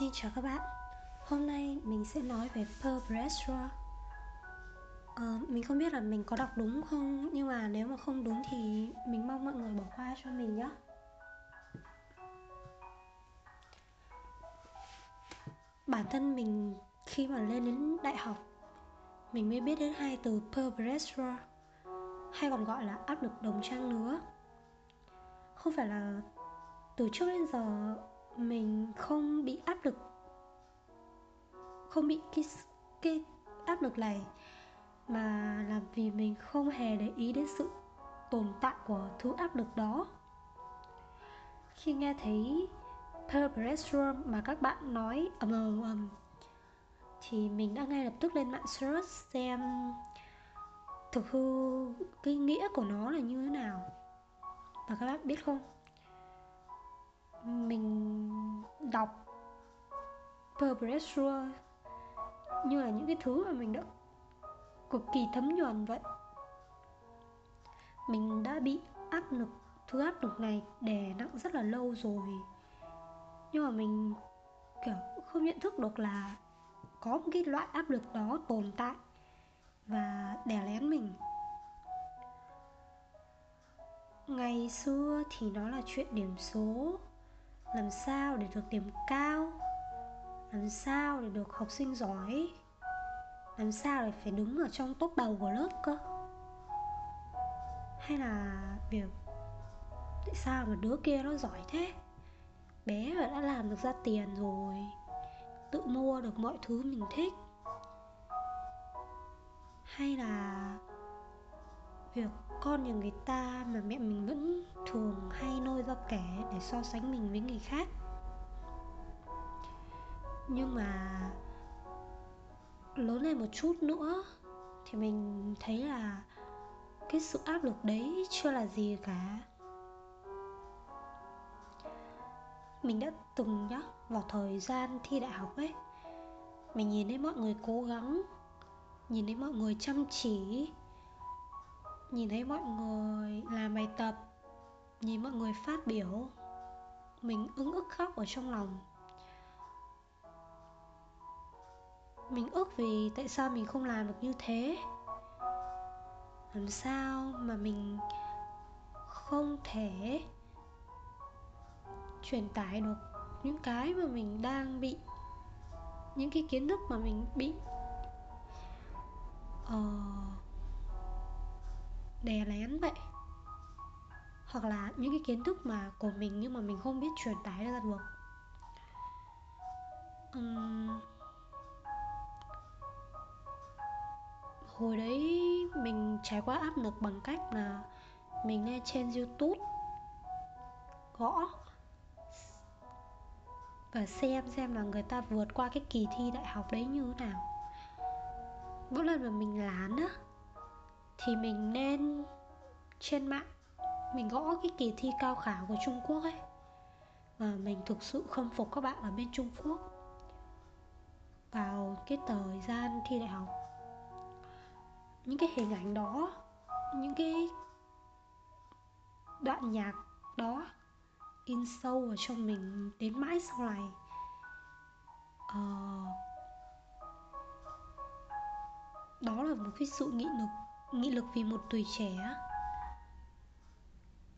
Xin chào các bạn. Hôm nay mình sẽ nói về Pearl Bressra ờ, Mình không biết là mình có đọc đúng không Nhưng mà nếu mà không đúng thì mình mong mọi người bỏ qua cho mình nhé Bản thân mình khi mà lên đến đại học Mình mới biết đến hai từ Pearl Hay còn gọi là áp lực đồng trang lứa. Không phải là từ trước đến giờ mình không bị áp lực. Không bị cái cái áp lực này, mà là vì mình không hề để ý đến sự tồn tại của thứ áp lực đó. Khi nghe thấy peer pressure mà các bạn nói ầm ầm ầm, thì mình đã ngay lập tức lên mạng search xem thực hư, cái nghĩa của nó là như thế nào. Và các bạn biết không? Mình đọc peer pressure như là những cái thứ mà mình đã cực kỳ thấm nhuần vậy. Mình đã bị áp lực, thứ áp lực này đè nặng rất là lâu rồi. Nhưng mà mình, kiểu, không nhận thức được là có một cái loại áp lực đó tồn tại và đè lén mình. Ngày xưa thì nó là chuyện điểm số làm sao để được điểm cao? Làm sao để được học sinh giỏi? Làm sao để phải đứng ở trong top đầu của lớp cơ? Hay là việc tại sao mà đứa kia nó giỏi thế? Bé mà đã làm được ra tiền rồi, tự mua được mọi thứ mình thích. Hay là việc con nhà người ta mà mẹ mình vẫn thường hay nôi ra kẻ để so sánh mình với người khác. Nhưng mà lớn lên một chút nữa thì mình thấy là cái sự áp lực đấy chưa là gì cả. Mình đã từng nhá, vào thời gian thi đại học ấy, mình nhìn thấy mọi người cố gắng, nhìn thấy mọi người chăm chỉ nhìn thấy mọi người làm bài tập nhìn mọi người phát biểu mình ưng ức khóc ở trong lòng. Mình ức vì tại sao mình không làm được như thế? Làm sao mà mình không thể truyền tải được những cái mà mình đang bị những cái kiến thức mà mình bị uh, đè lén vậy. Hoặc là những cái kiến thức mà của mình nhưng mà mình không biết truyền tải ra được. Uhm... hồi đấy mình trải qua áp lực bằng cách là mình lên trên youtube, gõ, và xem xem là người ta vượt qua cái kỳ thi đại học đấy như thế nào. Mỗi lần mà mình lán á thì mình nên trên mạng mình gõ cái kỳ thi cao khảo của Trung Quốc ấy. Và mình thực sự khâm phục các bạn ở bên Trung Quốc. Vào cái thời gian thi đại học. Những cái hình ảnh đó những cái đoạn nhạc đó in sâu vào trong mình đến mãi sau này. Uh, đó là một cái sự nghị lực nghị lực vì một tuổi trẻ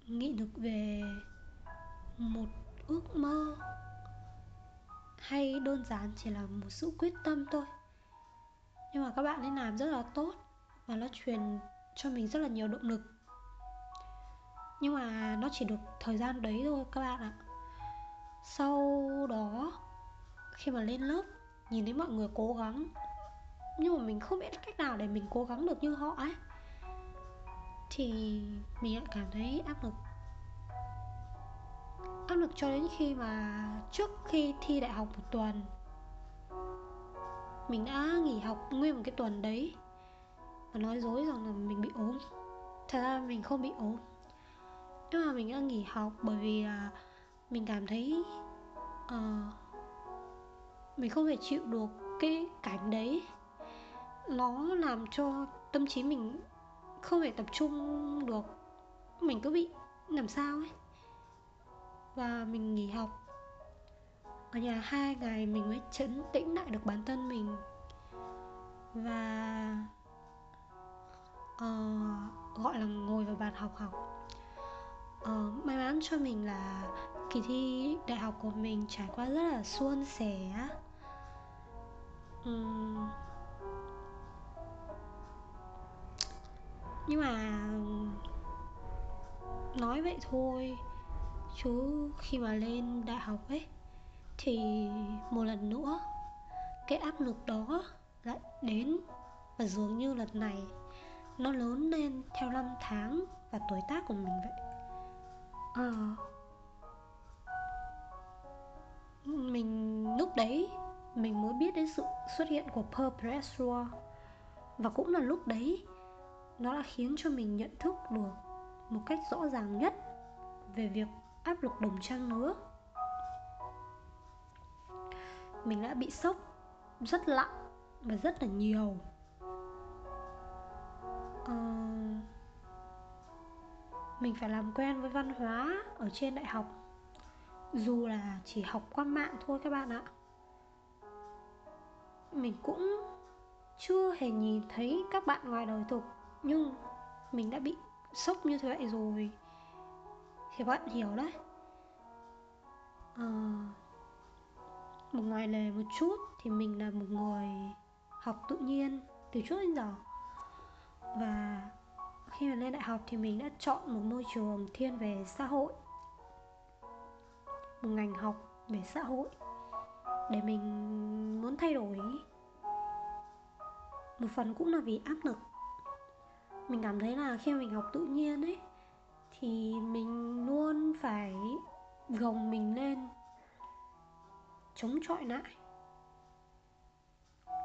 nghị lực về một ước mơ hay đơn giản chỉ là một sự quyết tâm thôi. Nhưng mà các bạn ấy làm rất là tốt và nó truyền cho mình rất là nhiều động lực. Nhưng mà nó chỉ được thời gian đấy thôi các bạn ạ. Sau đó, khi mà lên lớp, nhìn thấy mọi người cố gắng nhưng mà mình không biết cách nào để mình cố gắng được như họ ấy. Thì mình lại cảm thấy áp lực. Áp lực cho đến khi mà trước khi thi đại học một tuần mình đã nghỉ học nguyên một cái tuần đấy và nói dối rằng là mình bị ốm. Thật ra mình không bị ốm. Nhưng mà mình đã nghỉ học bởi vì là mình cảm thấy uh, mình không thể chịu được cái cảnh đấy nó làm cho tâm trí mình không thể tập trung được. Mình cứ bị làm sao ấy? Và mình nghỉ học. Ở nhà hai ngày mình mới chấn tĩnh lại được bản thân mình. Và uh, gọi là ngồi vào bàn học học. Uh, may mắn cho mình là kỳ thi đại học của mình trải qua rất là suôn sẻ. Um, nhưng mà nói vậy thôi. Chú khi mà lên đại học ấy thì một lần nữa cái áp lực đó lại đến. Và dường như lần này nó lớn lên theo năm tháng và tuổi tác của mình vậy. À, mình lúc đấy mình mới biết đến sự xuất hiện của peer pressure và cũng là lúc đấy nó đã khiến cho mình nhận thức được một cách rõ ràng nhất về việc áp lực đồng trang lứa. Mình đã bị sốc rất nặng và rất là nhiều. À, mình phải làm quen với văn hóa ở trên đại học. Dù là chỉ học qua mạng thôi các bạn ạ. Mình cũng chưa hề nhìn thấy các bạn ngoài đời thực nhưng mình đã bị sốc như thế vậy rồi. Thì bạn hiểu đấy. À, một ngoài lề một chút thì mình là một người học tự nhiên từ trước đến giờ. Và khi mà lên đại học thì mình đã chọn một môi trường thiên về xã hội một ngành học về xã hội để mình muốn thay đổi. Một phần cũng là vì áp lực mình cảm thấy là khi mình học tự nhiên ấy thì mình luôn phải gồng mình lên chống chọi lại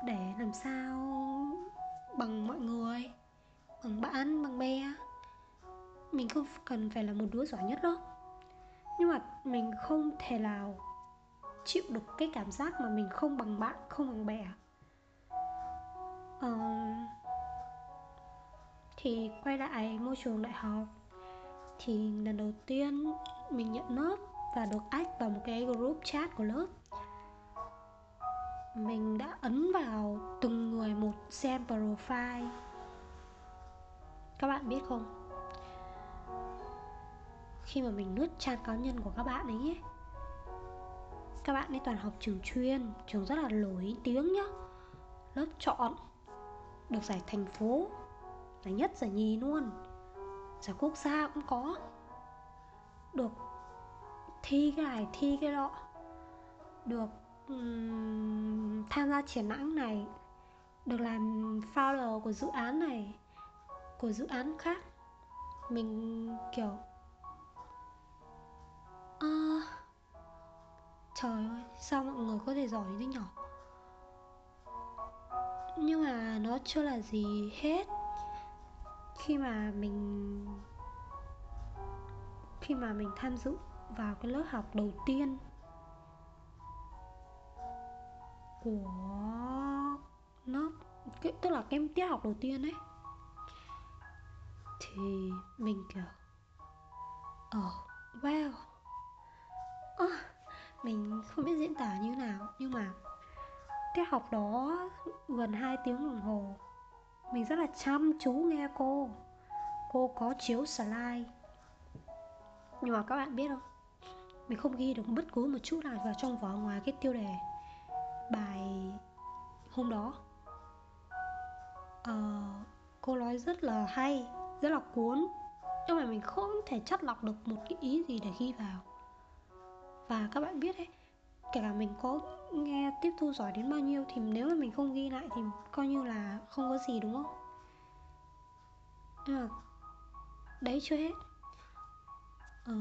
để làm sao bằng mọi người bằng bạn bằng bè. Mình không cần phải là một đứa giỏi nhất đâu. Nhưng mà mình không thể nào chịu được cái cảm giác mà mình không bằng bạn không bằng bè. Uh, thì quay lại môi trường đại học. Thì lần đầu tiên mình nhận lớp và được add vào một cái group chat của lớp. Mình đã ấn vào từng người một xem profile. Các bạn biết không? Khi mà mình lướt trang cá nhân của các bạn ấy các bạn ấy toàn học trường chuyên, trường rất là nổi tiếng nhá. Lớp chọn được giải thành phố giải nhất giải nhì luôn. Giải quốc gia cũng có. Được thi cái này thi cái đó. Được um, tham gia triển lãm này. Được làm founder của dự án này của dự án khác. Mình kiểu à, trời ơi sao mọi người có thể giỏi thế nhở? Nhưng mà nó chưa là gì hết khi mà mình khi mà mình tham dự vào cái lớp học đầu tiên của lớp cái, tức là cái tiết học đầu tiên ấy thì mình kiểu oh wow oh, mình không biết diễn tả như nào nhưng mà tiết học đó gần 2 tiếng đồng hồ mình rất là chăm chú nghe cô. Cô có chiếu slide. Nhưng mà các bạn biết không? Mình không ghi được bất cứ một chút nào vào trong vở ngoài cái tiêu đề bài hôm đó. Uh, cô nói rất là hay rất là cuốn. Nhưng mà mình không thể chất lọc được một cái ý gì để ghi vào. Và các bạn biết đấy kể cả mình có nghe tiếp thu giỏi đến bao nhiêu thì nếu mà mình không ghi lại thì coi như là không có gì đúng không? Nhưng mà đấy chưa hết. Ờ,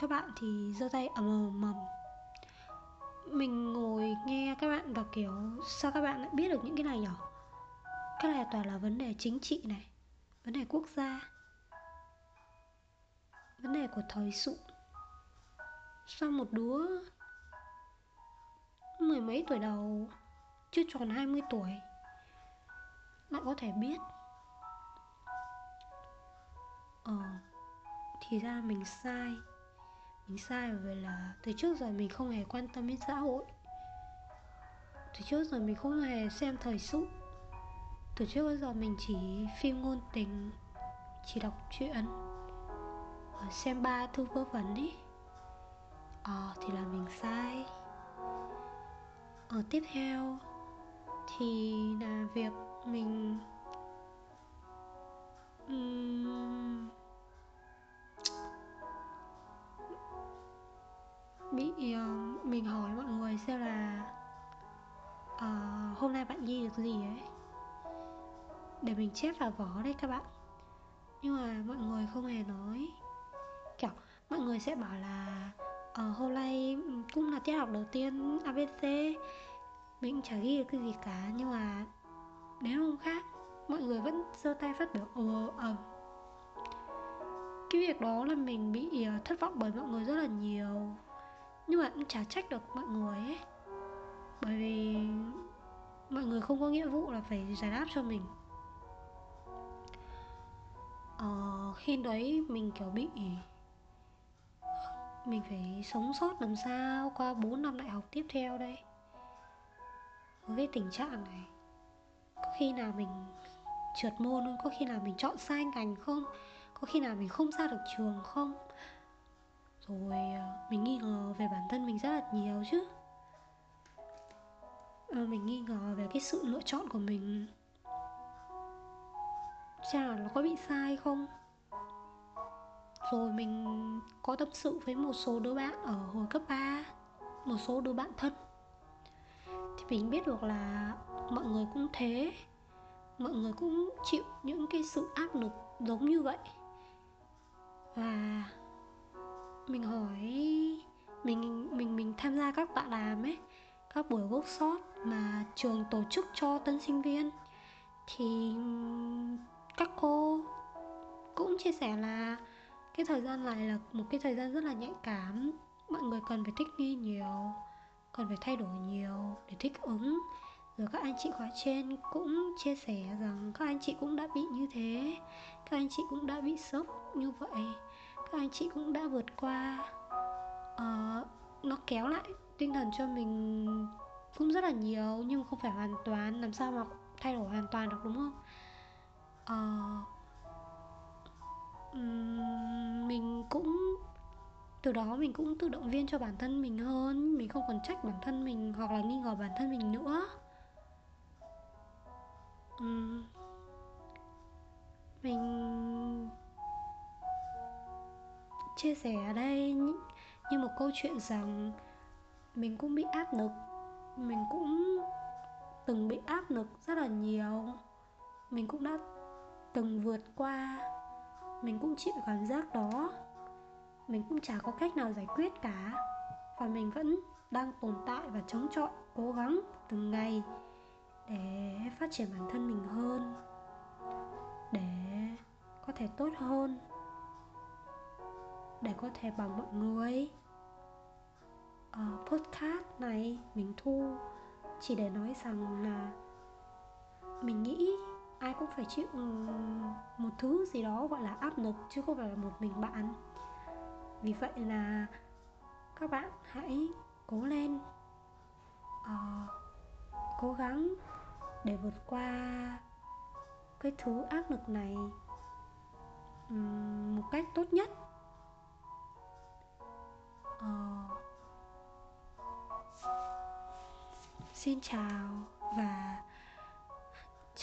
các bạn thì giơ tay à, ầm ầm mình ngồi nghe các bạn và kiểu sao các bạn lại biết được những cái này nhở? Cái này toàn là vấn đề chính trị này vấn đề quốc gia vấn đề của thời sự. Sao một đứa mười mấy tuổi đầu chưa tròn 20 tuổi. Lại có thể biết ờ thì ra mình sai. Mình sai về là từ trước giờ mình không hề quan tâm đến xã hội. Từ trước giờ mình không hề xem thời sự. Từ trước đến giờ mình chỉ phim ngôn tình chỉ đọc truyện ờ, xem ba thư vớ vẩn đi, ờ thì là mình sai ở tiếp theo thì là việc mình um, bị uh, mình hỏi mọi người xem là uh, hôm nay bạn ghi được gì ấy? Để mình chép vào vỏ đấy các bạn. Nhưng mà mọi người không hề nói. Kiểu mọi người sẽ bảo là uh, hôm nay cũng là tiết học đầu tiên abc mình chả ghi được cái gì cả nhưng mà đến hôm khác mọi người vẫn giơ tay phát biểu ồ ầm cái việc đó là mình bị ờ, thất vọng bởi mọi người rất là nhiều nhưng mà cũng chả trách được mọi người ấy. Bởi vì mọi người không có nghĩa vụ là phải giải đáp cho mình. Ờ, khi đấy mình kiểu bị mình phải sống sót làm sao qua 4 năm đại học tiếp theo đây? Với cái tình trạng này, có khi nào mình trượt môn không? Có khi nào mình chọn sai ngành không? Có khi nào mình không ra được trường không? Rồi à, mình nghi ngờ về bản thân mình rất là nhiều chứ. À, mình nghi ngờ về cái sự lựa chọn của mình. Chả nó có bị sai không? Rồi mình có tâm sự với một số đứa bạn ở hồi cấp 3 một số đứa bạn thân. Thì mình biết được là mọi người cũng thế. Mọi người cũng chịu những cái sự áp lực giống như vậy. Và mình hỏi, mình mình mình tham gia các bạn làm ấy, các buổi workshop mà trường tổ chức cho tân sinh viên, thì các cô cũng chia sẻ là cái thời gian này là một cái thời gian rất là nhạy cảm. Mọi người cần phải thích nghi nhiều cần phải thay đổi nhiều để thích ứng. Rồi các anh chị khóa trên cũng chia sẻ rằng các anh chị cũng đã bị như thế các anh chị cũng đã bị sốc như vậy các anh chị cũng đã vượt qua. Uh, nó kéo lại tinh thần cho mình cũng rất là nhiều nhưng không phải hoàn toàn. Làm sao mà thay đổi hoàn toàn được đúng không? Uh, mình cũng từ đó mình cũng tự động viên cho bản thân mình hơn. Mình không còn trách bản thân mình hoặc là nghi ngờ bản thân mình nữa. Uhm, mình chia sẻ ở đây như một câu chuyện rằng mình cũng bị áp lực. Mình cũng từng bị áp lực rất là nhiều. Mình cũng đã từng vượt qua mình cũng chịu cảm giác đó. Mình cũng chả có cách nào giải quyết cả. Và mình vẫn đang tồn tại và chống chọi cố gắng từng ngày để phát triển bản thân mình hơn để có thể tốt hơn để có thể bằng mọi người. Uh, podcast này mình thu chỉ để nói rằng là mình nghĩ ai cũng phải chịu ừ, một thứ gì đó gọi là áp lực chứ không phải là một mình bạn. Vì vậy là các bạn hãy cố lên uh, cố gắng để vượt qua cái thứ áp lực này um, một cách tốt nhất. Uh, xin chào và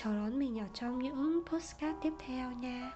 chào đón mình ở trong những postcard tiếp theo nha.